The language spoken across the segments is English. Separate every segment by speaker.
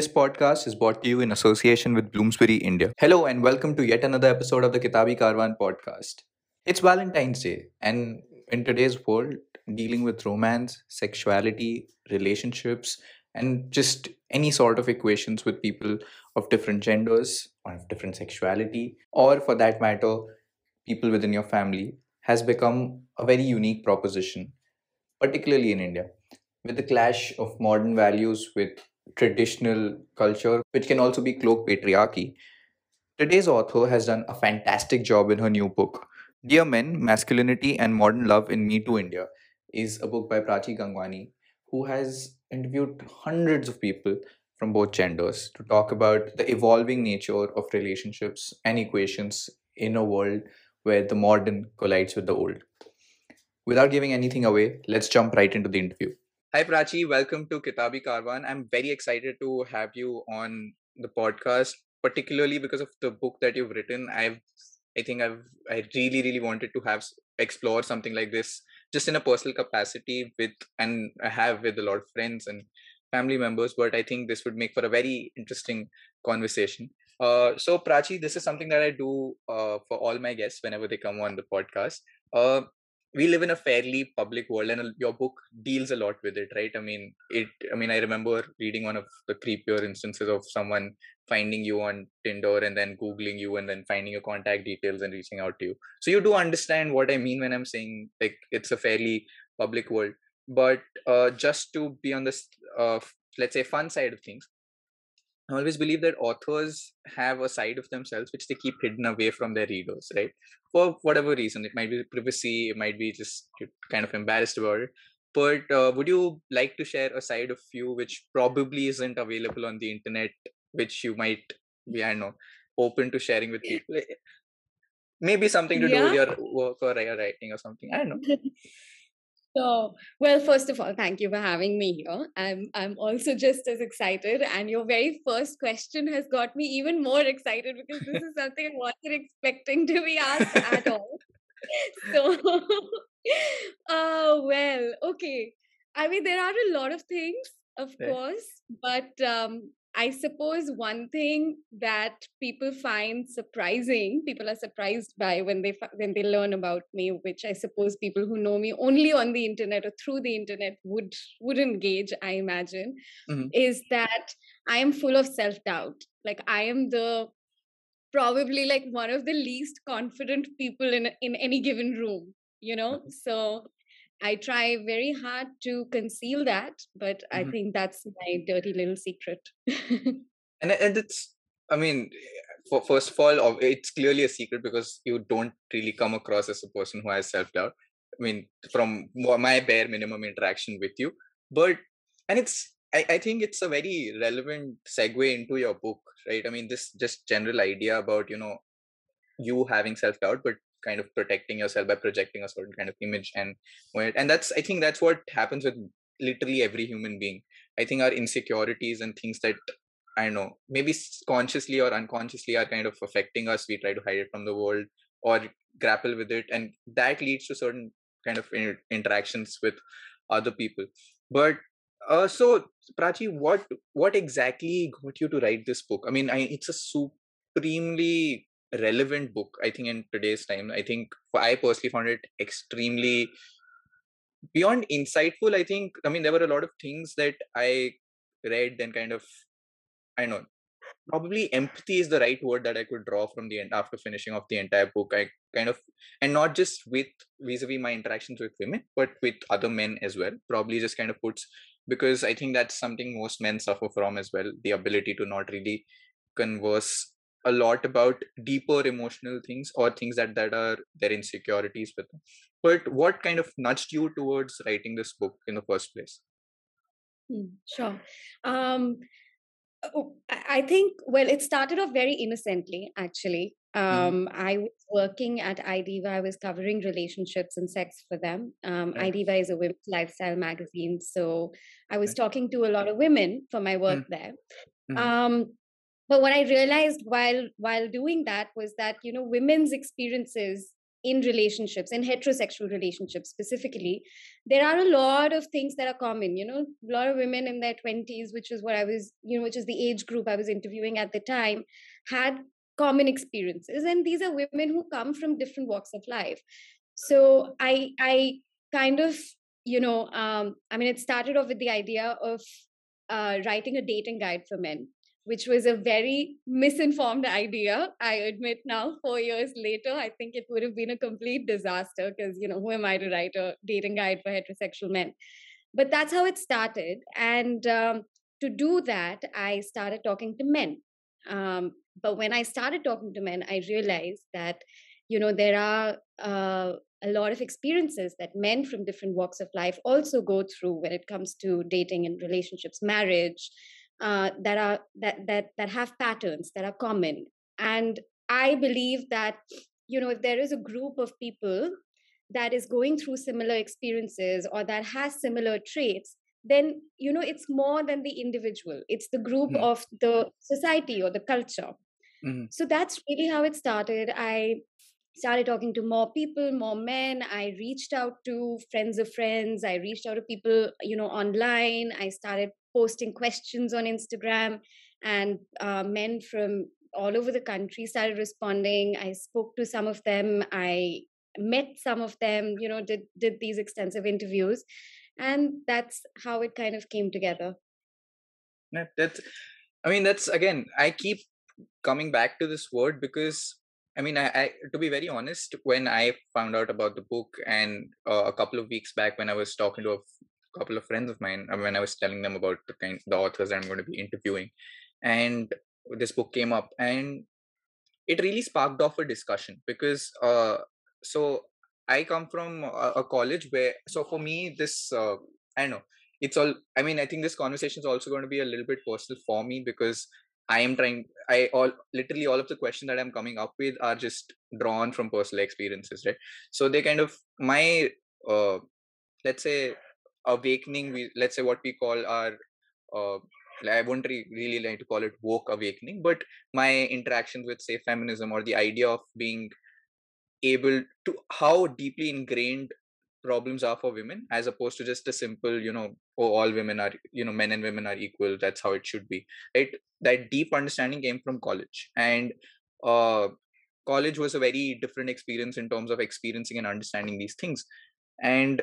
Speaker 1: This podcast is brought to you in association with Bloomsbury, India. Hello, and welcome to yet another episode of the Kitabi Karwan podcast. It's Valentine's Day, and in today's world, dealing with romance, sexuality, relationships, and just any sort of equations with people of different genders, or of different sexuality, or for that matter, people within your family, has become a very unique proposition, particularly in India. With the clash of modern values with traditional culture, which can also be cloak patriarchy, today's author has done a fantastic job in her new book. Dear Men, Masculinity and Modern Love in Me Too India is a book by Prachi Gangwani, who has interviewed hundreds of people from both genders to talk about the evolving nature of relationships and equations in a world where the modern collides with the old. Without giving anything away, let's jump right into the interview. Hi, Prachi. Welcome to Kitabi Karwan. I'm very excited to have you on the podcast, particularly because of the book that you've written. I've, I think I've, I really, really wanted to have explore something like this just in a personal capacity with, and I have with a lot of friends and family members. But I think this would make for a very interesting conversation. Uh, so, Prachi, this is something that I do uh, for all my guests whenever they come on the podcast. Uh, we live in a fairly public world and your book deals a lot with it right? I mean it i mean i remember reading one of the creepier instances of someone finding you on tinder and then googling you and then finding your contact details and reaching out to you. So you do understand what i mean when i'm saying like it's a fairly public world. But uh, just to be on this uh, let's say fun side of things I always believe that authors have a side of themselves which they keep hidden away from their readers, right? For whatever reason, it might be privacy, it might be just kind of embarrassed about it. But uh, would you like to share a side of you which probably isn't available on the internet, which you might be, I don't know, open to sharing with people? Maybe something to yeah. do with your work or your writing or something. I don't know.
Speaker 2: So, well, first of all, thank you for having me here. I'm I'm also just as excited, and your very first question has got me even more excited because this is something I wasn't expecting to be asked at all. So, uh, well, okay. I mean, there are a lot of things, of course, but um, I suppose one thing that people find surprising, people are surprised by when they when they learn about me, which I suppose people who know me only on the internet or through the internet would would engage. I imagine, mm-hmm. is that I am full of self doubt. Like I am the probably like one of the least confident people in in any given room. You know, mm-hmm. so I try very hard to conceal that, but mm-hmm. I think that's my dirty little secret.
Speaker 1: and and it's, I mean, for, first of all, it's clearly a secret because you don't really come across as a person who has self doubt. I mean, from my bare minimum interaction with you, but and it's I, I think it's a very relevant segue into your book, right? I mean, this just general idea about you know you having self doubt, but kind of protecting yourself by projecting a certain kind of image and and that's i think that's what happens with literally every human being. I think our insecurities and things that i don't know maybe consciously or unconsciously are kind of affecting us we try to hide it from the world or grapple with it and that leads to certain kind of interactions with other people. But uh, so prachi what what exactly got you to write this book? I mean I, it's a supremely relevant book i think in today's time. I think i personally found it extremely beyond insightful i think. I mean there were a lot of things that i read and kind of i know probably empathy is the right word that i could draw from the end after finishing off the entire book. I kind of and not just with vis-a-vis my interactions with women but with other men as well. Probably just kind of puts because i think that's something most men suffer from as well the ability to not really converse a lot about deeper emotional things or things that that are their insecurities with them but what kind of nudged you towards writing this book in the first place
Speaker 2: hmm, sure um oh, i think well it started off very innocently actually hmm. um mm. i was working at idiva i was covering relationships and sex for them um right. is a women's lifestyle magazine so i was right. talking to a lot of women for my work mm. there mm. um but what i realized while while doing that was that you know women's experiences in relationships in heterosexual relationships specifically there are a lot of things that are common you know a lot of women in their 20s which is what i was you know which is the age group i was interviewing at the time had common experiences. And these are women who come from different walks of life. So i i kind of you know um, i mean it started off with the idea of uh, writing a dating guide for men which was a very misinformed idea. I admit now, four years later, I think it would have been a complete disaster because, you know, who am I to write a dating guide for heterosexual men? But that's how it started. And um, to do that, I started talking to men. Um, but when I started talking to men, I realized that, you know, there are uh, a lot of experiences that men from different walks of life also go through when it comes to dating and relationships, marriage, uh, that are that that that have patterns that are common. And i believe that you know if there is a group of people that is going through similar experiences or that has similar traits then you know it's more than the individual. It's the group mm-hmm. of the society or the culture. Mm-hmm. so that's really how it started. I started talking to more people more men. I reached out to friends of friends. I reached out to people you know online. I started posting questions on instagram and uh, men from all over the country started responding. I spoke to some of them. I met some of them you know did did these extensive interviews and that's how it kind of came together.
Speaker 1: That's i mean that's again i keep coming back to this word because I mean, I, I, to be very honest, when I found out about the book, and uh, a couple of weeks back, when I was talking to a couple of friends of mine, uh, when I was telling them about the kind the authors I'm going to be interviewing, and this book came up, and it really sparked off a discussion because, uh, so I come from a, a college where, so for me, this uh, I know it's all. I mean, I think this conversation is also going to be a little bit personal for me because I am trying. I all literally all of the questions that I'm coming up with are just drawn from personal experiences, right? So they kind of my uh, let's say awakening. We let's say what we call our uh, I wouldn't re- really like to call it woke awakening, but my interactions with say feminism or the idea of being able to how deeply ingrained problems are for women as opposed to just a simple you know oh all women are you know men and women are equal that's how it should be right that deep understanding came from college and uh college was a very different experience in terms of experiencing and understanding these things and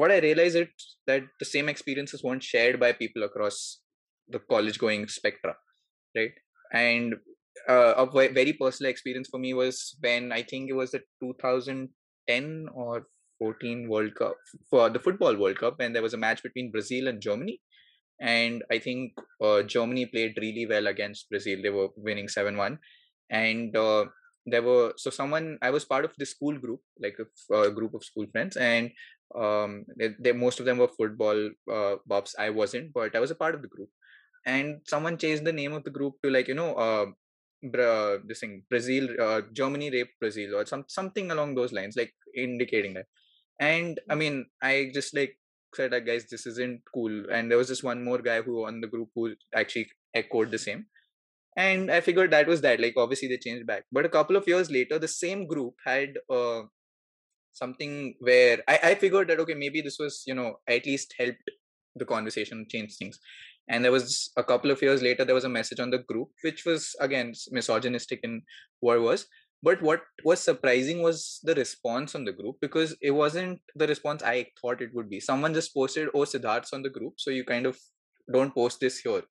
Speaker 1: what i realized is that the same experiences weren't shared by people across the college going spectra right and uh, a very personal experience for me was when i think it was the 2010 or 14 World Cup for the football World Cup, and there was a match between Brazil and Germany. And I think uh, Germany played really well against Brazil. They were winning 7 1. And uh, there were, so someone, I was part of the school group, like a, a group of school friends, and um, they, they, most of them were football uh, buffs. I wasn't, but I was a part of the group. And someone changed the name of the group to like, you know, uh, this thing brazil uh, germany raped brazil or some something along those lines like indicating that. And i mean i just like said that guys this isn't cool. And there was just one more guy who on the group who actually echoed the same. And i figured that was that like obviously they changed back. But a couple of years later the same group had uh, something where I, I figured that okay maybe this was you know I at least helped the conversation change things. And there was a couple of years later there was a message on the group which was again misogynistic in what was. But what was surprising was the response on the group because it wasn't the response i thought it would be. Someone just posted oh siddharth's on the group so you kind of don't post this here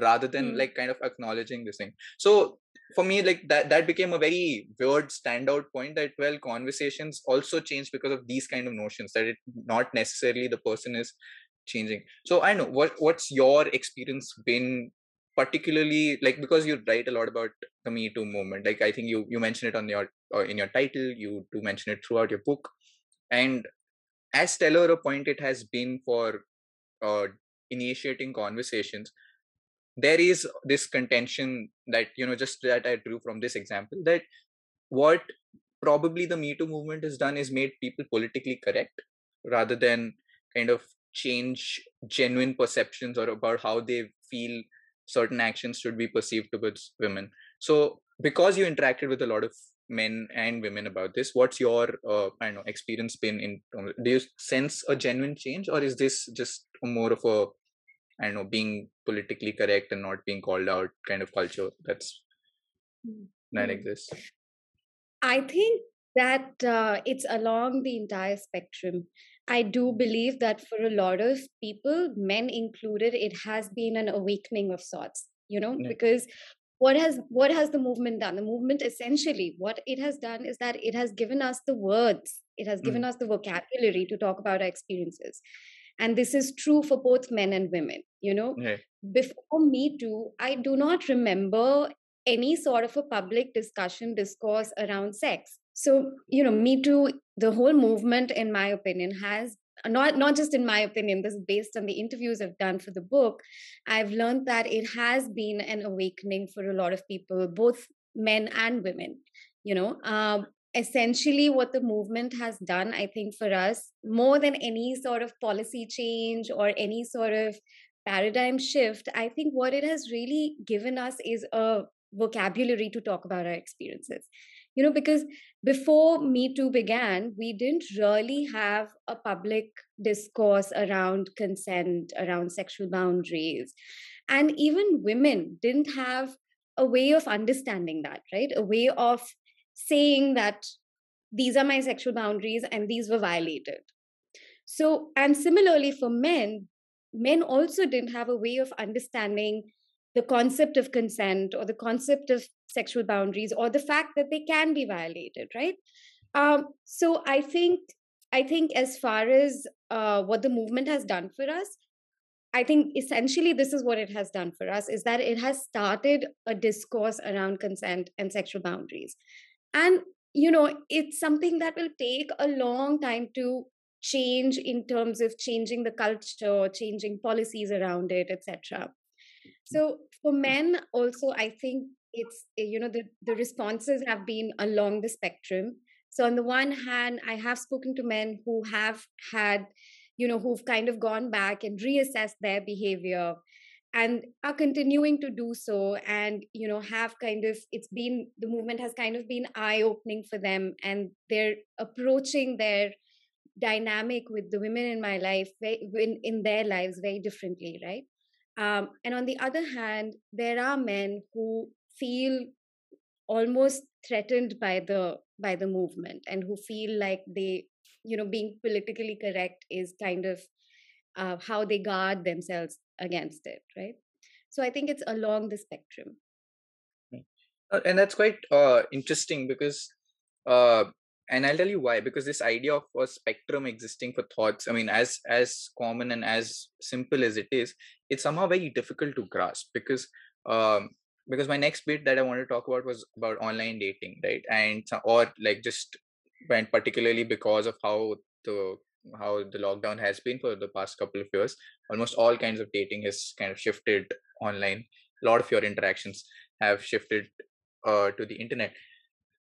Speaker 1: rather than mm. like kind of acknowledging this thing. So for me like that that became a very weird standout point that well conversations also change because of these kind of notions that it not necessarily the person is changing. So i know what what's your experience been particularly like because you write a lot about the me too movement like i think you you mention it on your uh, in your title you do mention it throughout your book. And as stellar a point it has been for uh, initiating conversations there is this contention that you know just that i drew from this example that what probably the me too movement has done is made people politically correct rather than kind of change genuine perceptions or about how they feel certain actions should be perceived towards women. So because you interacted with a lot of men and women about this what's your uh, i don't know experience been in do you sense a genuine change or is this just more of a i don't know being politically correct and not being called out kind of culture that's mm-hmm. that exists
Speaker 2: i think that uh, it's along the entire spectrum I do believe that for a lot of people, men included, it has been an awakening of sorts, you know, yeah. because what has what has the movement done the movement essentially what it has done is that it has given us the words it has given mm. us the vocabulary to talk about our experiences and this is true for both men and women you know before me too i do not remember any sort of a public discussion discourse around sex. So you know me too the whole movement in my opinion has not not just in my opinion this is based on the interviews i've done for the book i've learned that it has been an awakening for a lot of people both men and women you know. Um, essentially what the movement has done i think for us more than any sort of policy change or any sort of paradigm shift i think what it has really given us is a vocabulary to talk about our experiences. You know because before me too began we didn't really have a public discourse around consent around sexual boundaries and even women didn't have a way of understanding that right? A way of saying that these are my sexual boundaries and these were violated. So and similarly for men men also didn't have a way of understanding the concept of consent or the concept of sexual boundaries or the fact that they can be violated right? Um, so i think i think as far as uh, what the movement has done for us i think essentially this is what it has done for us is that it has started a discourse around consent and sexual boundaries. And you know it's something that will take a long time to change in terms of changing the culture changing policies around it etc so for men also, I think it's eh, you know the the responses have been along the spectrum. So on the one hand, I have spoken to men who have had you know who've kind of gone back and reassessed their behavior and are continuing to do so and you know have kind of it's been the movement has kind of been eye opening for them and they're approaching their dynamic with the women in my life in, in their lives very differently right um, and on the other hand, there are men who feel almost threatened by the by the movement and who feel like they, you know, being politically correct is kind of uh, how they guard themselves against it, right? So I think it's along the spectrum.
Speaker 1: Uh, and that's quite uh, interesting because uh, and i'll tell you why because this idea of a spectrum existing for thoughts i mean as as common and as simple as it is it's somehow very difficult to grasp because um because my next bit that i want to talk about was about online dating right? And or like just and particularly because of how the how the lockdown has been for the past couple of years almost all kinds of dating has kind of shifted online. A lot of your interactions have shifted uh, to the internet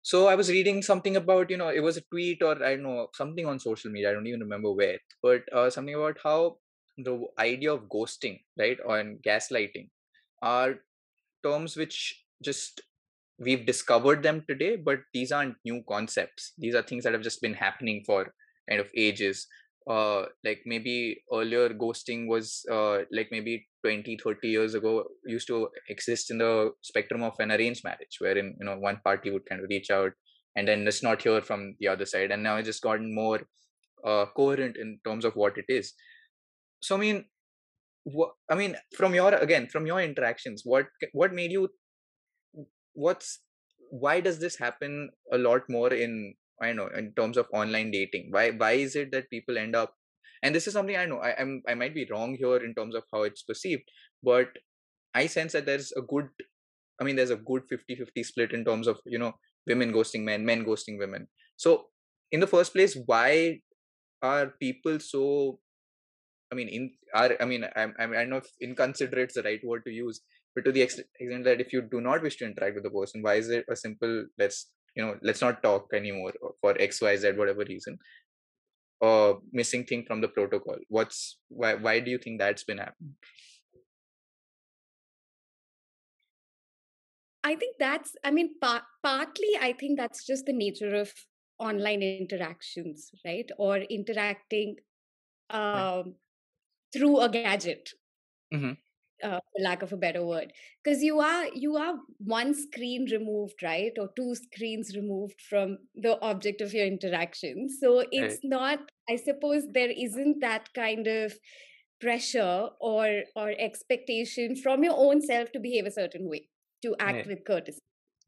Speaker 1: so i was reading something about you know it was a tweet or i don't know something on social media i don't even remember where but uh, something about how the idea of ghosting right or and gaslighting are terms which just we've discovered them today but these aren't new concepts. These are things that have just been happening for kind of ages uh like maybe earlier ghosting was uh like maybe 20 30 years ago used to exist in the spectrum of an arranged marriage wherein you know one party would kind of reach out and then let's not hear from the other side. And now it's just gotten more uh coherent in terms of what it is. So i mean i mean from your again from your interactions what what made you what's why does this happen a lot more in I know in terms of online dating. Why why is it that people end up and this is something I know I, am I might be wrong here in terms of how it's perceived, but I sense that there's a good I mean there's a good 50-50 split in terms of, you know, women ghosting men, men ghosting women. So in the first place, why are people so I mean, in are I mean, I, I don't know if inconsiderate is the right word to use, but to the extent that if you do not wish to interact with the person, why is it a simple let's you know let's not talk anymore for x y z whatever reason or missing thing from the protocol what's why why do you think that's been happening
Speaker 2: I think that's, I mean, par- partly, I think that's just the nature of online interactions, right? Or interacting um, right. through a gadget. Mm-hmm. Uh, for lack of a better word because you are you are one screen removed right or two screens removed from the object of your interaction so it's right. not i suppose there isn't that kind of pressure or or expectation from your own self to behave a certain way to act right. with courtesy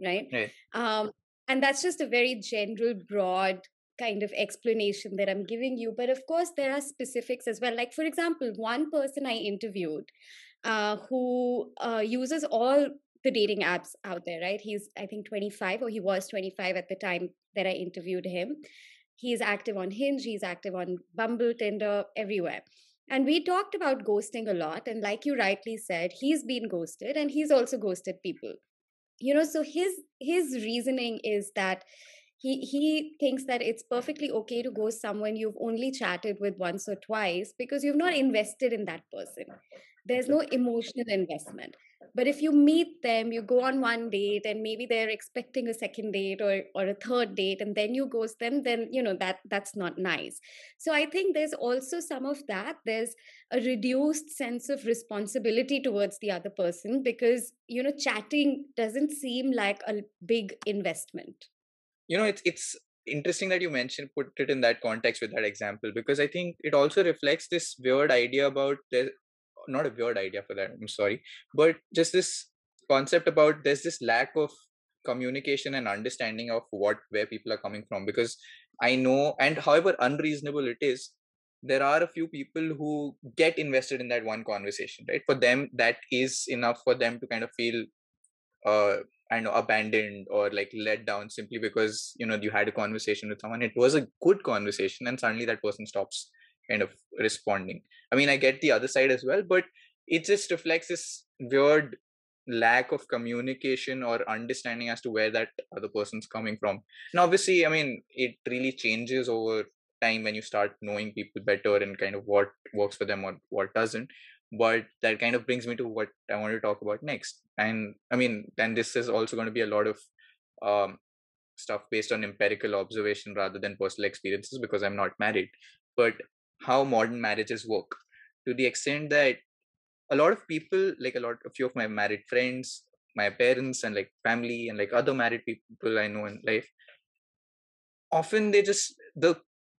Speaker 2: right, right. Um, and that's just a very general broad kind of explanation that i'm giving you but of course there are specifics as well like for example one person i interviewed uh, who uh, uses all the dating apps out there right he's i think 25 or he was 25 at the time that i interviewed him he's active on hinge he's active on bumble tinder everywhere and we talked about ghosting a lot. And like you rightly said, he's been ghosted and he's also ghosted people. You know, so his his reasoning is that he he thinks that it's perfectly okay to ghost someone you've only chatted with once or twice because you've not invested in that person. There's no emotional investment. But if you meet them you go on one date and maybe they're expecting a second date or or a third date and then you ghost them then you know that that's not nice. So i think there's also some of that. There's a reduced sense of responsibility towards the other person because you know chatting doesn't seem like a big investment.
Speaker 1: You know it's it's interesting that you mentioned put it in that context with that example because i think it also reflects this weird idea about there not a weird idea for that i'm sorry but just this concept about there's this lack of communication and understanding of what where people are coming from because i know and however unreasonable it is there are a few people who get invested in that one conversation right for them that is enough for them to kind of feel uh I know abandoned or like let down simply because you know you had a conversation with someone. It was a good conversation, and suddenly that person stops kind of responding. I mean i get the other side as well but it just reflects this weird lack of communication or understanding as to where that other person's coming from. And obviously i mean it really changes over time when you start knowing people better and kind of what works for them or what doesn't. But that kind of brings me to what i want to talk about next. And i mean and this is also going to be a lot of um, stuff based on empirical observation rather than personal experiences because i'm not married. But how modern marriages work. To the extent that a lot of people like a lot a few of my married friends my parents and like family and like other married people i know in life often they just the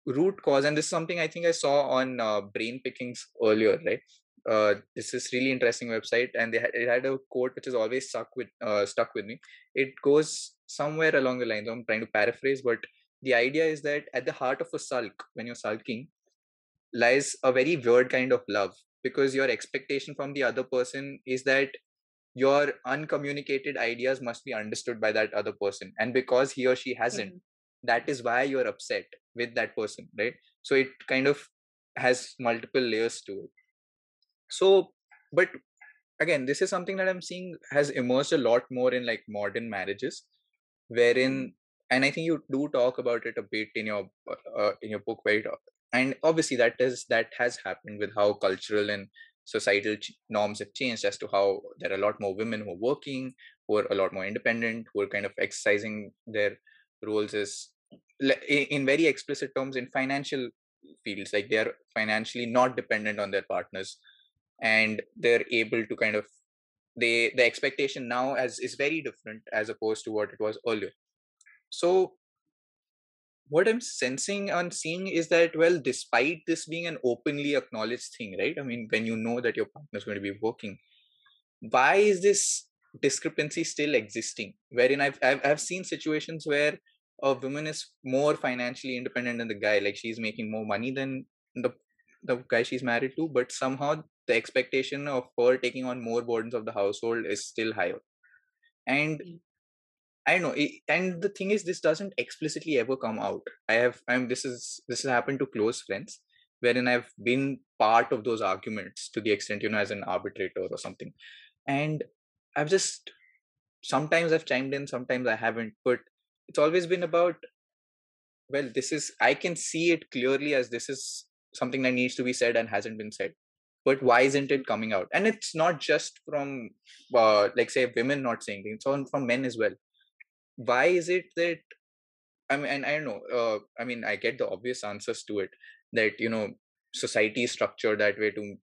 Speaker 1: root cause and this is something i think i saw on uh, brain pickings earlier right? Uh, this is really interesting website and they had, it had a quote which is always stuck with uh, stuck with me. It goes somewhere along the lines i'm trying to paraphrase but the idea is that at the heart of a sulk when you're sulking lies a very weird kind of love because your expectation from the other person is that your uncommunicated ideas must be understood by that other person and because he or she hasn't mm-hmm. that is why you're upset with that person right so it kind of has multiple layers to it so but again this is something that i'm seeing has emerged a lot more in like modern marriages wherein mm-hmm. and i think you do talk about it a bit in your uh, in your book very and obviously that is that has happened with how cultural and societal norms have changed as to how there are a lot more women who are working who are a lot more independent who are kind of exercising their roles as in very explicit terms in financial fields like they are financially not dependent on their partners. And they're able to kind of they the expectation now as is very different as opposed to what it was earlier. So what I'm sensing and seeing is that, well, despite this being an openly acknowledged thing, right? I mean, when you know that your partner is going to be working, why is this discrepancy still existing? Wherein I've, I've, I've seen situations where a woman is more financially independent than the guy, like she's making more money than the the guy she's married to, but somehow the expectation of her taking on more burdens of the household is still higher. And mm. I know, and the thing is, this doesn't explicitly ever come out. I have, I'm. This is this has happened to close friends, wherein I've been part of those arguments to the extent, you know, as an arbitrator or something, and I've just sometimes I've chimed in, sometimes I haven't, but it's always been about, well, this is I can see it clearly as this is something that needs to be said and hasn't been said, but why isn't it coming out and it's not just from uh, like say women not saying things it's on from men as well why is it that i mean and i don't know uh, i mean i get the obvious answers to it that you know society is structured that way to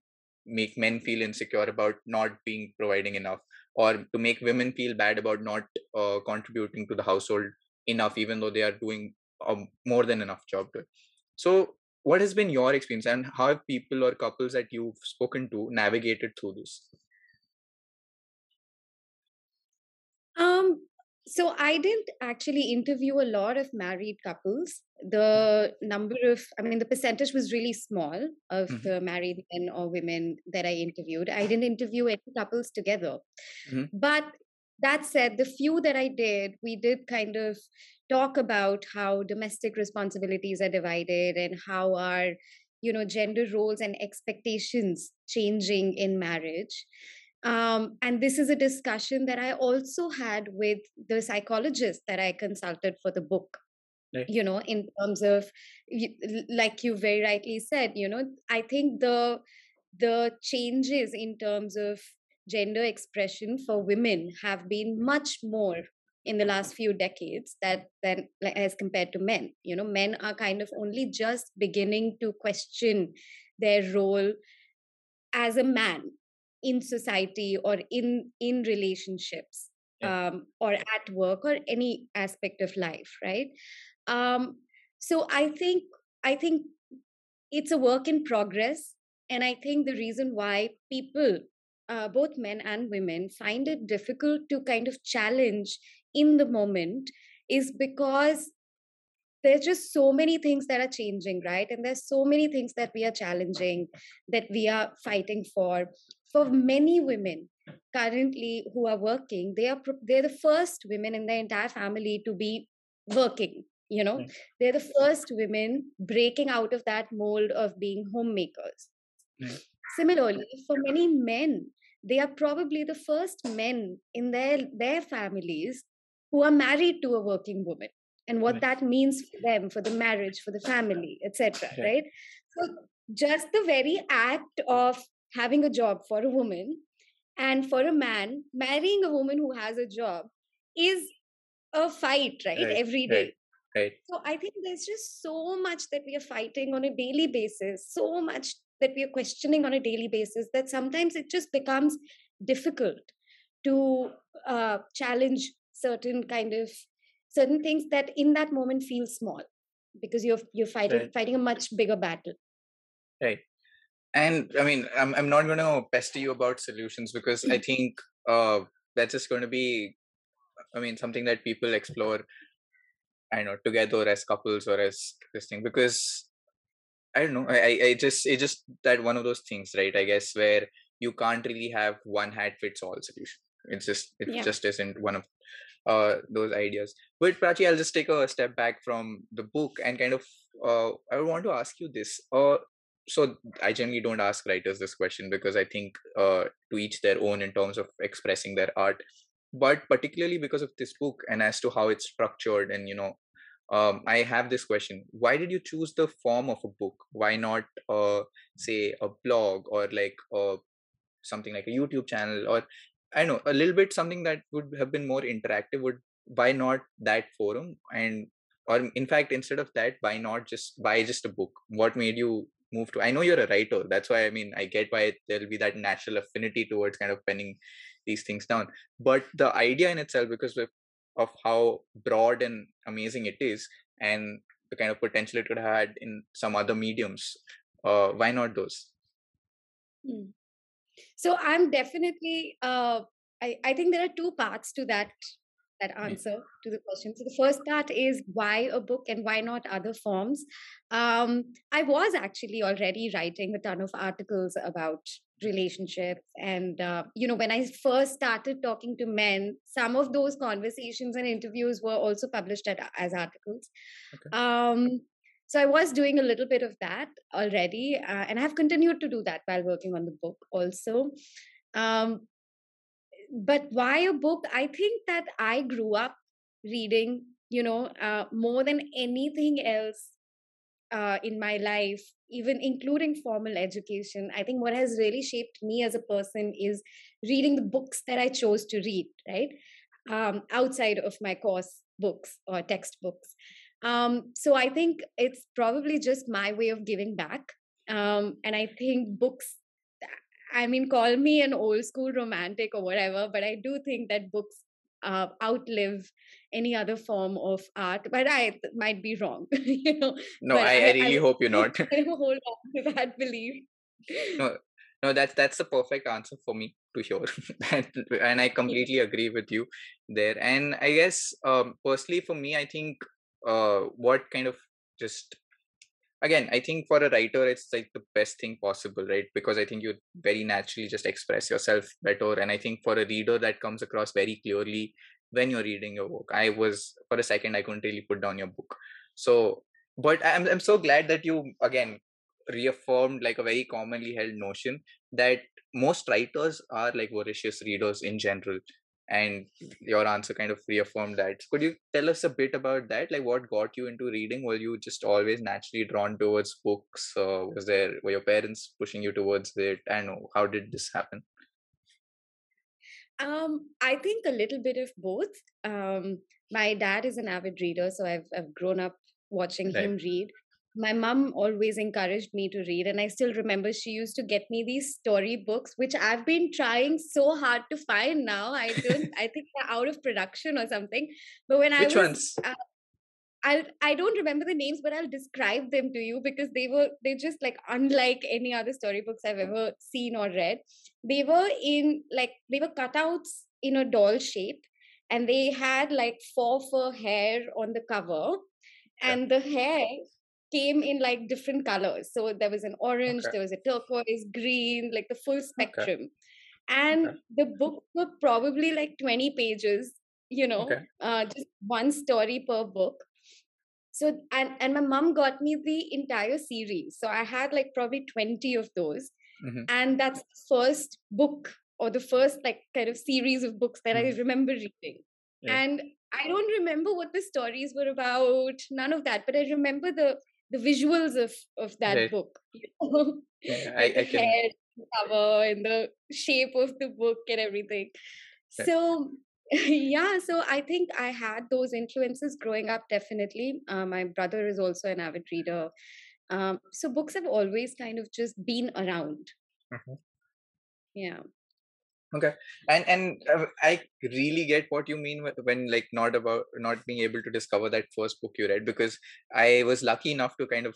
Speaker 1: make men feel insecure about not being providing enough or to make women feel bad about not uh, contributing to the household enough even though they are doing a more than enough job to it. So what has been your experience and how have people or couples that you've spoken to navigated through this?
Speaker 2: Um so I didn't actually interview a lot of married couples. The number of, I mean, the percentage was really small of mm-hmm. the married men or women that I interviewed. I didn't interview any couples together. Mm-hmm. But that said, the few that I did, we did kind of talk about how domestic responsibilities are divided and how our, you know, gender roles and expectations changing in marriage um, and this is a discussion that I also had with the psychologist that I consulted for the book. Right. You know, in terms of, like you very rightly said, you know, I think the the changes in terms of gender expression for women have been much more in the last few decades that than like, as compared to men you know men are kind of only just beginning to question their role as a man in society or in in relationships um, or at work or any aspect of life right? Um, so i think i think it's a work in progress and i think the reason why people uh, both men and women find it difficult to kind of challenge in the moment is because there's just so many things that are changing right? And there's so many things that we are challenging that we are fighting for for many women currently who are working they are they're the first women in their entire family to be working you know mm. they're the first women breaking out of that mold of being homemakers mm. similarly for many men they are probably the first men in their their families who are married to a working woman and what right. that means for them for the marriage for the family etc right. right so just the very act of having a job for a woman and for a man marrying a woman who has a job is a fight right, right every day
Speaker 1: right, right.
Speaker 2: so i think there's just so much that we are fighting on a daily basis so much that we are questioning on a daily basis that sometimes it just becomes difficult to uh, challenge certain kind of certain things that in that moment feel small because you're you're fighting right. fighting a much bigger battle
Speaker 1: right and i mean i'm, I'm not going to pester you about solutions because i think uh, that's just going to be i mean something that people explore i don't know together as couples or as this thing because i don't know i i just it just that one of those things right i guess where you can't really have one hat fits all solution. It's just it yeah. just isn't one of uh those ideas. But prachi i'll just take a step back from the book and kind of uh i want to ask you this. Uh so i generally don't ask writers this question because i think uh, to each their own in terms of expressing their art. But particularly because of this book and as to how it's structured and you know um, i have this question. Why did you choose the form of a book? Why not uh, say a blog or like uh, something like a youtube channel or i know a little bit something that would have been more interactive would why not that forum? And or in fact instead of that why not just buy just a book? What made you move to i know you're a writer that's why i mean i get why there'll be that natural affinity towards kind of penning these things down but the idea in itself because of, of how broad and amazing it is and the kind of potential it could have had in some other mediums uh, why not those
Speaker 2: hmm. so i'm definitely uh, I, I think there are two parts to that that answer to the question. So the first part is why a book and why not other forms? Um, I was actually already writing a ton of articles about relationships and uh, you know when i first started talking to men some of those conversations and interviews were also published at, as articles okay. um, so i was doing a little bit of that already uh, and i have continued to do that while working on the book also um, but why a book i think that i grew up reading you know uh, more than anything else uh, in my life, even including formal education, I think what has really shaped me as a person is reading the books that I chose to read, right? Um, outside of my course books or textbooks. Um, so I think it's probably just my way of giving back. Um, and I think books, I mean, call me an old school romantic or whatever, but I do think that books uh, outlive any other form of art. But I might be wrong, you know.
Speaker 1: No, I, I, really I, hope you're not.
Speaker 2: I hold on to that belief.
Speaker 1: No, no, that's that's the perfect answer for me to hear, and I completely agree with you there. And I guess, um, personally, for me, I think uh, what kind of just again i think for a writer it's like the best thing possible right? Because i think you very naturally just express yourself better and i think for a reader that comes across very clearly when you're reading your book. I was for a second i couldn't really put down your book. So but i'm, I'm so glad that you again reaffirmed like a very commonly held notion that most writers are like voracious readers in general and your answer kind of reaffirmed that. Could you tell us a bit about that? Like what got you into reading? Were you just always naturally drawn towards books uh, was there were your parents pushing you towards it? And how did this happen?
Speaker 2: Um i think a little bit of both. Um my dad is an avid reader so i've, I've grown up watching right. him read my mom always encouraged me to read and i still remember she used to get me these story books which i've been trying so hard to find now i don't i think they're out of production or something but when
Speaker 1: which
Speaker 2: i
Speaker 1: was ones? Uh,
Speaker 2: I I don't remember the names, but I'll describe them to you because they were they just like unlike any other storybooks I've ever seen or read. They were in like they were cutouts in a doll shape, and they had like four fur hair on the cover, and the hair came in like different colors. So there was an orange, okay. there was a turquoise, green, like the full spectrum. Okay. And okay. the book were probably like 20 pages, you know, uh, just one story per book. So and and my mom got me the entire series. So I had like probably 20 of those. Mm-hmm. And that's the first book or the first like kind of series of books that mm-hmm. I remember reading. Yeah. And I don't remember what the stories were about, none of that, but I remember the the visuals of of that right. book you know? yeah, I, I can... hair cover and the shape of the book and everything right. so yeah so i think i had those influences growing up definitely uh, my brother is also an avid reader um, so books have always kind of just been around mm-hmm. yeah
Speaker 1: okay. And and uh, i really get what you mean when like not about not being able to discover that first book you read because i was lucky enough to kind of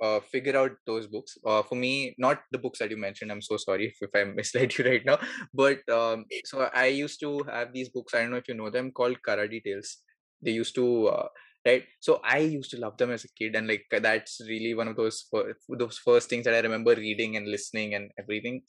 Speaker 1: uh, figure out those books. Uh, for me not the books that you mentioned i'm so sorry if, if i misled you right now but um, so i used to have these books i don't know if you know them called karadi tales. They used to uh, right? So i used to love them as a kid and like that's really one of those those first things that i remember reading and listening and everything.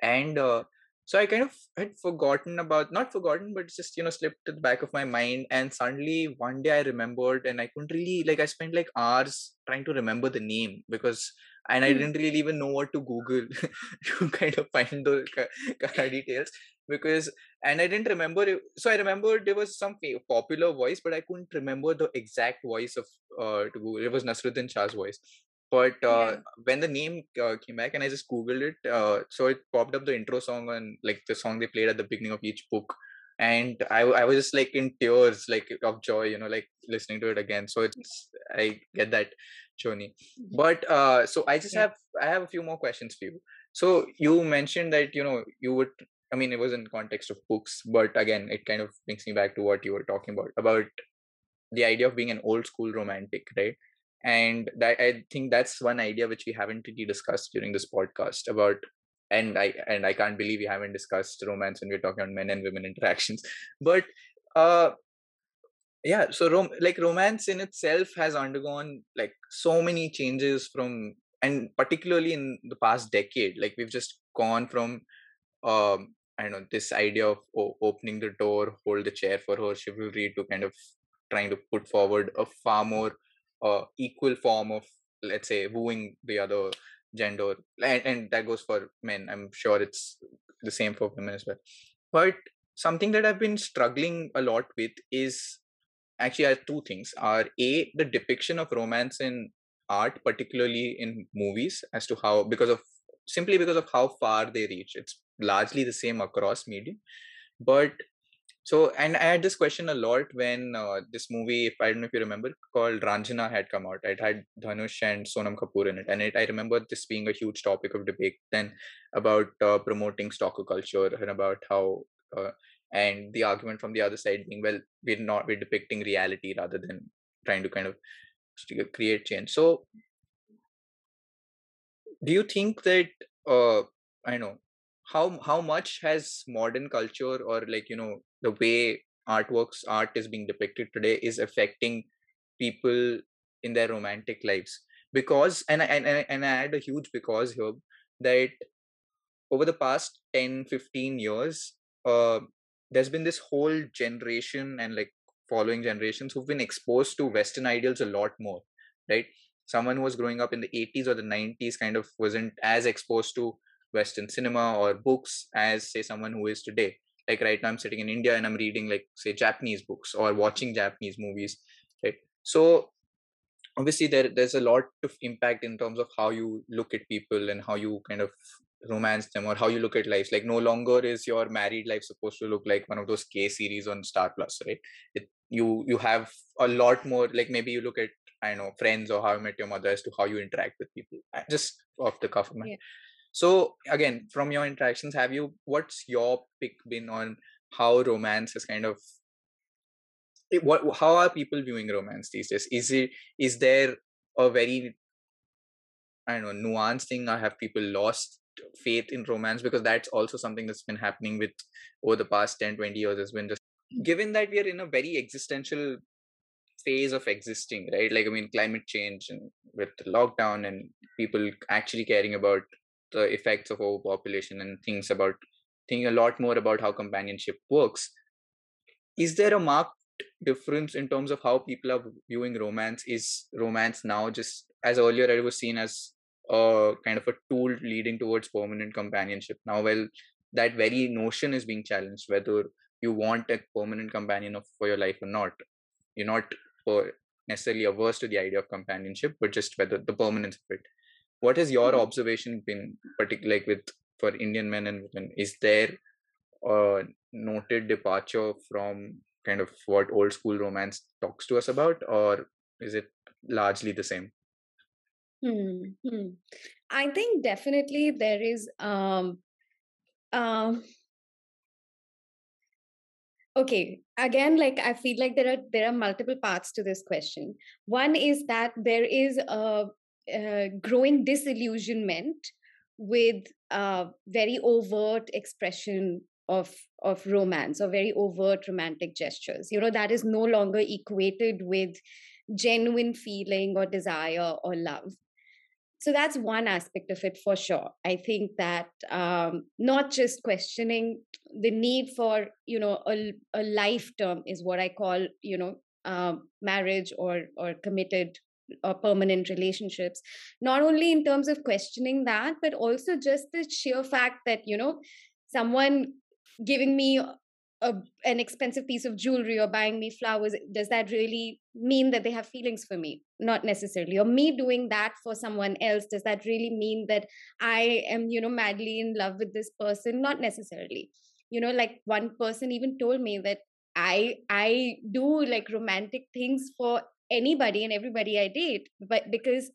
Speaker 1: And uh, so i kind of had forgotten about not forgotten but just you know slipped to the back of my mind. And suddenly one day i remembered and i couldn't really like i spent like hours trying to remember the name because and i hmm. didn't really even know what to google to kind of find the tales because and i didn't remember it, so i remember there was some popular voice but i couldn't remember the exact voice of uh to google. It was Naseeruddin shah's voice but uh, yeah. when the name uh, came back and i just googled it uh, so it popped up the intro song and like the song they played at the beginning of each book. And I, I was just like in tears like of joy you know like listening to it again. So it's i get that journey. But uh so i just yeah. have i have a few more questions for you. So you mentioned that you know you would i mean it was in context of books but again it kind of brings me back to what you were talking about about the idea of being an old school romantic right and that i think that's one idea which we haven't really discussed during this podcast about and i and i can't believe we haven't discussed romance when we're talking about men and women interactions. But uh yeah so rom- like romance in itself has undergone like so many changes from and particularly in the past decade like we've just gone from um i don't know this idea of opening the door hold the chair for her chivalry to kind of trying to put forward a far more uh, equal form of let's say wooing the other gender and, and that goes for men. I'm sure it's the same for women as well. But something that i've been struggling a lot with is actually are two things. Are a the depiction of romance in art particularly in movies as to how because of simply because of how far they reach. It's largely the same across medium. But so and i had this question a lot when uh, this movie if i don't know if you remember called Raanjhanaa had come out. It had dhanush and sonam kapoor in it. And it, i remember this being a huge topic of debate then about uh, promoting stalker culture and about how uh, and the argument from the other side being well we're not we're depicting reality rather than trying to kind of create change. So do you think that uh i know how how much has modern culture or like you know the way artworks art is being depicted today is affecting people in their romantic lives? Because and and and I add a huge because here that over the past 10 15 years uh there's been this whole generation and like following generations who've been exposed to western ideals a lot more right? Someone who was growing up in the 80s or the 90s kind of wasn't as exposed to western cinema or books as say someone who is today. Like right now i'm sitting in india and i'm reading like say japanese books or watching japanese movies right? So obviously there there's a lot of impact in terms of how you look at people and how you kind of romance them or how you look at life like no longer is your married life supposed to look like one of those k series on star plus right? It, you you have a lot more like maybe you look at i don't know friends or how i met your mother as to how you interact with people. Just off the cuff of my yeah. So again from your interactions have you what's your pick been on how romance is kind of eh, what how are people viewing romance these days? Is it is there a very i don't know nuanced thing or have people lost faith in romance? Because that's also something that's been happening with over the past 10 20 years has been just given that we are in a very existential phase of existing right? Like i mean climate change and with lockdown and people actually caring about the effects of overpopulation and things about thinking a lot more about how companionship works is there a marked difference in terms of how people are viewing romance is romance now just as earlier it was seen as a kind of a tool leading towards permanent companionship. Now, well, that very notion is being challenged whether you want a permanent companion of, for your life or not. You're not necessarily averse to the idea of companionship, but just whether the permanence of it. What has your mm-hmm. observation been, particularly like with for Indian men and women? Is there a noted departure from kind of what old school romance talks to us about, or is it largely the same?
Speaker 2: Hmm, hmm. I think definitely there is um um okay again like i feel like there are there are multiple parts to this question one is that there is a, a growing disillusionment with a very overt expression of of romance or very overt romantic gestures. You know that is no longer equated with genuine feeling or desire or love. So that's one aspect of it for sure. I think that um, not just questioning the need for you know a, a life term is what i call you know uh, marriage or or committed or permanent relationships. Not only in terms of questioning that but also just the sheer fact that you know someone giving me a, an expensive piece of jewelry or buying me flowers does that really mean that they have feelings for me? Not necessarily. Or me doing that for someone else does that really mean that i am you know madly in love with this person? Not necessarily. You know like one person even told me that i i do like romantic things for anybody and everybody i date but because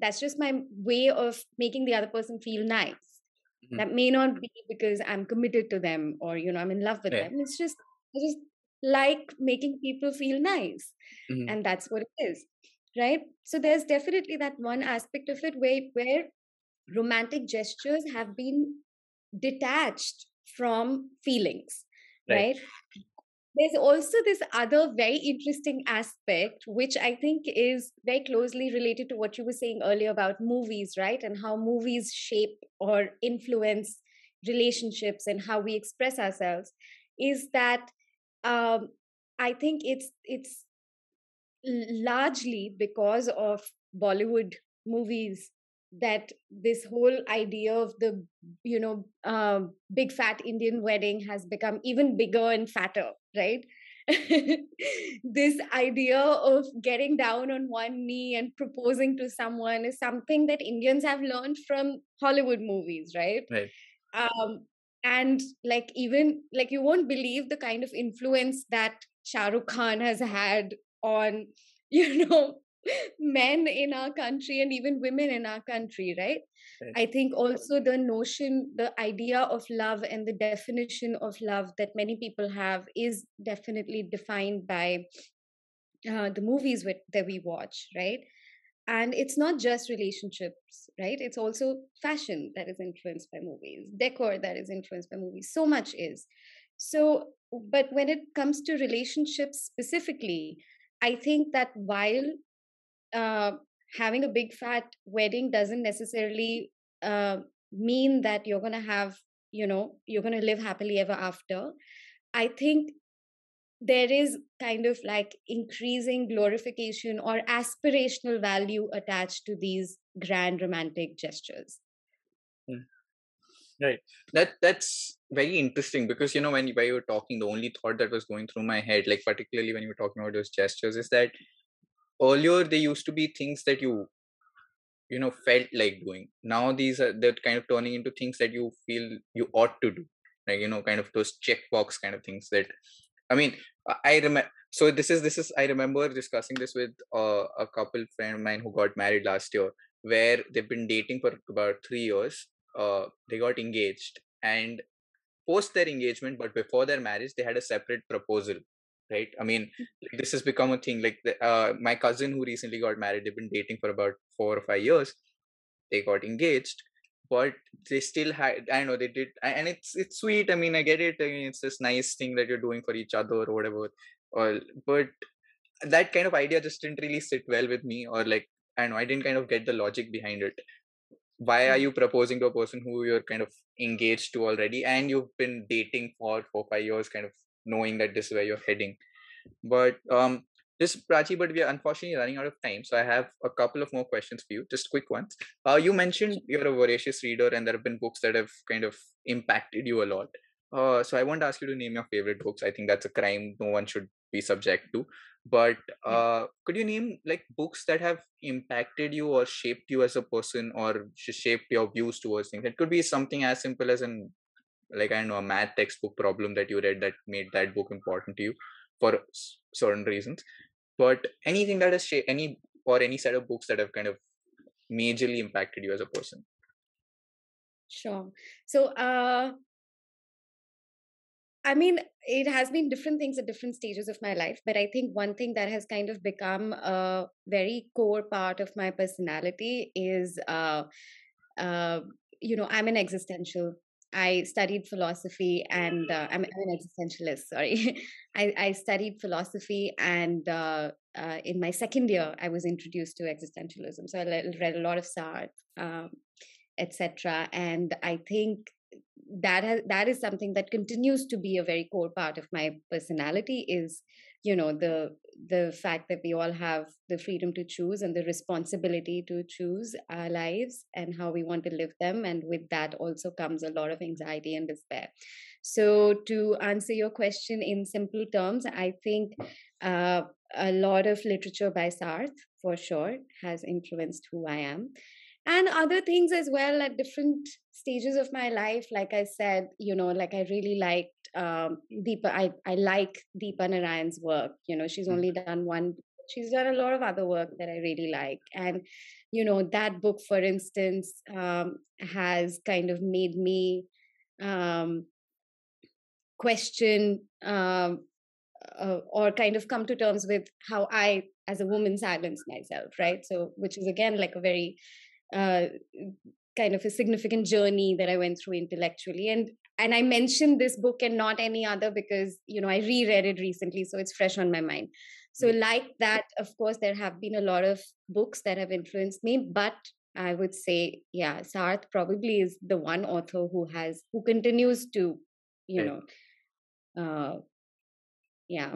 Speaker 2: that's just my way of making the other person feel nice mm-hmm. that may not be because i'm committed to them or you know i'm in love with yeah. them it's just i just like making people feel nice mm-hmm. and that's what it is right so there's definitely that one aspect of it where where romantic gestures have been detached from feelings right, right? There's also this other very interesting aspect which i think is very closely related to what you were saying earlier about movies right? And how movies shape or influence relationships and how we express ourselves is that um, i think it's it's largely because of bollywood movies that this whole idea of the you know uh, big fat indian wedding has become even bigger and fatter right this idea of getting down on one knee and proposing to someone is something that Indians have learned from Hollywood movies, right?
Speaker 1: Right.
Speaker 2: Um, and like even like you won't believe the kind of influence that Shah Rukh Khan has had on you know men in our country and even women in our country right? right. I think also the notion the idea of love and the definition of love that many people have is definitely defined by uh, the movies with, that we watch right? And it's not just relationships right? It's also fashion that is influenced by movies decor that is influenced by movies so much is. So but when it comes to relationships specifically i think that while uh, having a big fat wedding doesn't necessarily uh, mean that you're going to have you know you're going to live happily ever after. I think there is kind of like increasing glorification or aspirational value attached to these grand romantic gestures.
Speaker 1: Hmm. right. That that's very interesting because you know when, when you were talking the only thought that was going through my head like particularly when you were talking about those gestures is that earlier they used to be things that you you know felt like doing. Now these are they're kind of turning into things that you feel you ought to do. Like you know kind of those checkbox kind of things that i mean i remember so this is this is i remember discussing this with uh, a couple friend of mine who got married last year where they've been dating for about three years uh, they got engaged. And post their engagement but before their marriage they had a separate proposal right i mean mm. this has become a thing like the, uh, my cousin who recently got married they've been dating for about four or five years they got engaged but they still had i know they did and it's it's sweet i mean i get it i mean it's this nice thing that you're doing for each other or whatever or but that kind of idea just didn't really sit well with me or like i know i didn't kind of get the logic behind it why are mm. you proposing to a person who you're kind of engaged to already and you've been dating for four five years kind of knowing that this is where you're heading. But um, this Prachi, but we are unfortunately running out of time. So I have a couple of more questions for you, just quick ones. Uh, you mentioned you're a voracious reader, and there have been books that have kind of impacted you a lot. Uh, so I want to ask you to name your favorite books. I think that's a crime no one should be subject to. But uh, could you name like books that have impacted you or shaped you as a person or shaped your views towards things? It could be something as simple as an like I know a math textbook problem that you read that made that book important to you for certain reasons. But anything that has shaped any or any set of books that have kind of majorly impacted you as a person.
Speaker 2: Sure. So, uh, I mean, it has been different things at different stages of my life, but I think one thing that has kind of become a very core part of my personality is, uh, uh, you know, I'm an existential I studied philosophy and uh, I'm, I'm, an existentialist. Sorry, I, I, studied philosophy, and uh, uh, in my second year, I was introduced to existentialism. So I read a lot of Sartre, um, etc. And I think that has, that is something that continues to be a very core part of my personality. Is you know the the fact that we all have the freedom to choose and the responsibility to choose our lives and how we want to live them and with that also comes a lot of anxiety and despair. So to answer your question in simple terms i think uh, a lot of literature by sartre for sure has influenced who i am and other things as well at different stages of my life like i said you know like i really liked um deepa i i like deepa narayan's work you know she's mm. only done one she's done a lot of other work that i really like and you know that book for instance um has kind of made me um question um uh, or kind of come to terms with how i as a woman silence myself right so which is again like a very uh, kind of a significant journey that I went through intellectually. And and I mentioned this book and not any other because you know I reread it recently, so it's fresh on my mind. So mm. like that, of course, there have been a lot of books that have influenced me, but I would say, yeah, Sartre probably is the one author who has who continues to, you know, uh, yeah,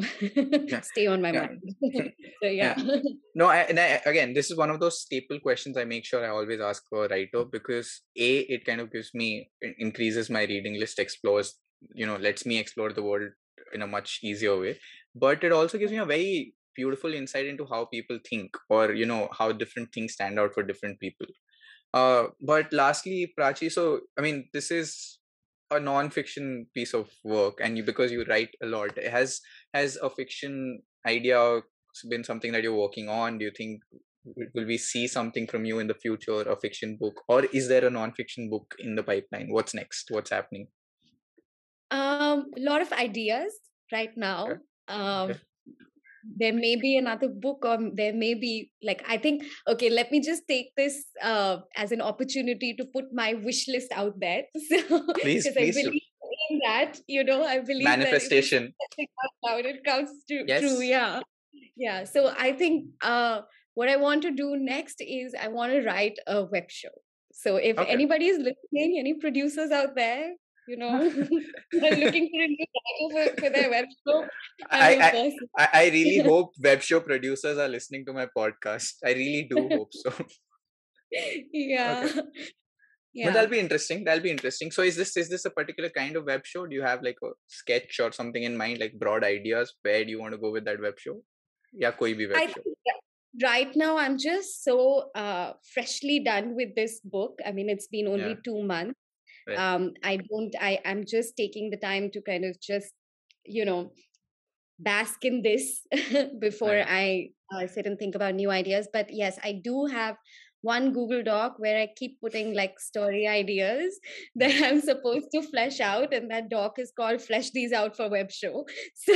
Speaker 2: stay on my yeah. mind. so yeah. yeah.
Speaker 1: No, I, and I, again, this is one of those staple questions I make sure I always ask for a writer because a it kind of gives me increases my reading list, explores, you know, lets me explore the world in a much easier way but it also gives me a very beautiful insight into how people think or you know how different things stand out for different people uh, but lastly prachi so i mean this is a non-fiction piece of work and you because you write a lot it has has a fiction idea been something that you're working on? Do you think will we see something from you in the future a fiction book? Or is there a non-fiction book in the pipeline? What's next? What's happening?
Speaker 2: Um a lot of ideas right now. Okay. um okay. there may be another book or there may be like i think okay let me just take this uh, as an opportunity to put my wish list out there. So,
Speaker 1: please, please
Speaker 2: I believe in that you know i believe
Speaker 1: manifestation
Speaker 2: that it, it comes to yes. true yeah yeah so i think uh what I want to do next is I want to write a web show. So if okay. anybody is listening, any producers out there, you know, looking for a new title for, for their web show.
Speaker 1: I, I, I, really hope web show producers are listening to my podcast. I really do hope so.
Speaker 2: yeah. Okay.
Speaker 1: Yeah. But that'll be interesting. That'll be interesting. So is this is this a particular kind of web show? Do you have like a sketch or something in mind, like broad ideas? Where do you want to go with that web show? Yeah, koi bhi web I show. Think,
Speaker 2: right now i'm just so uh, freshly done with this book i mean it's been only yeah. two months right. um i don't i i'm just taking the time to kind of just you know bask in this before right. i uh, sit and think about new ideas but yes i do have one google doc where i keep putting like story ideas that i'm supposed to flesh out and that doc is called flesh these out for web show. So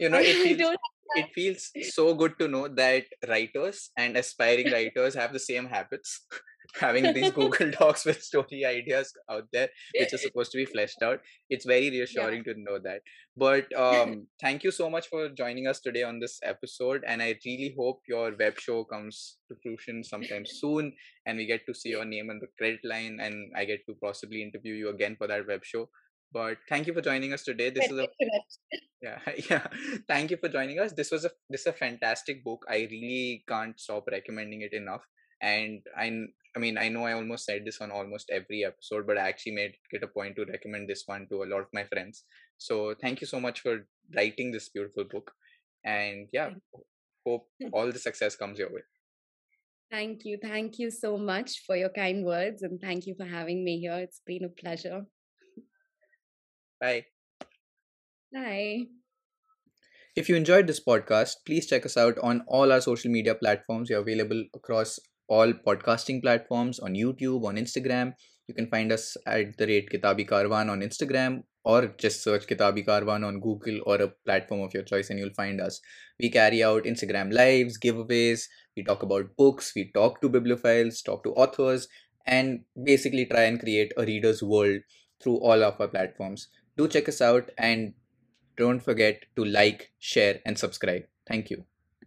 Speaker 1: you know it feels, it feels so good to know that writers and aspiring writers have the same habits having these google docs with story ideas out there which are supposed to be fleshed out. It's very reassuring yeah. to know that. But um thank you so much for joining us today on this episode and i really hope your web show comes to fruition sometime soon and we get to see your name on the credit line and i get to possibly interview you again for that web show but thank you for joining us today. This is a yeah yeah. Thank you for joining us. This was a this is a fantastic book. I really can't stop recommending it enough. And i i mean i know i almost said this on almost every episode but i actually made it a point to recommend this one to a lot of my friends. So thank you so much for writing this beautiful book. And yeah hope all the success comes your way.
Speaker 2: Thank you. Thank you so much for your kind words and thank you for having me here. It's been a pleasure
Speaker 1: Bye.
Speaker 2: Bye.
Speaker 1: If you enjoyed this podcast, please check us out on all our social media platforms. We're available across all podcasting platforms on YouTube, on Instagram. You can find us at the rate Kitabi Karwan on Instagram or just search Kitabi Karwan on Google or a platform of your choice and you'll find us. We carry out Instagram lives, giveaways, we talk about books, we talk to bibliophiles, talk to authors, and basically try and create a reader's world through all of our platforms do check us out and don't forget to like, share, and subscribe. Thank you.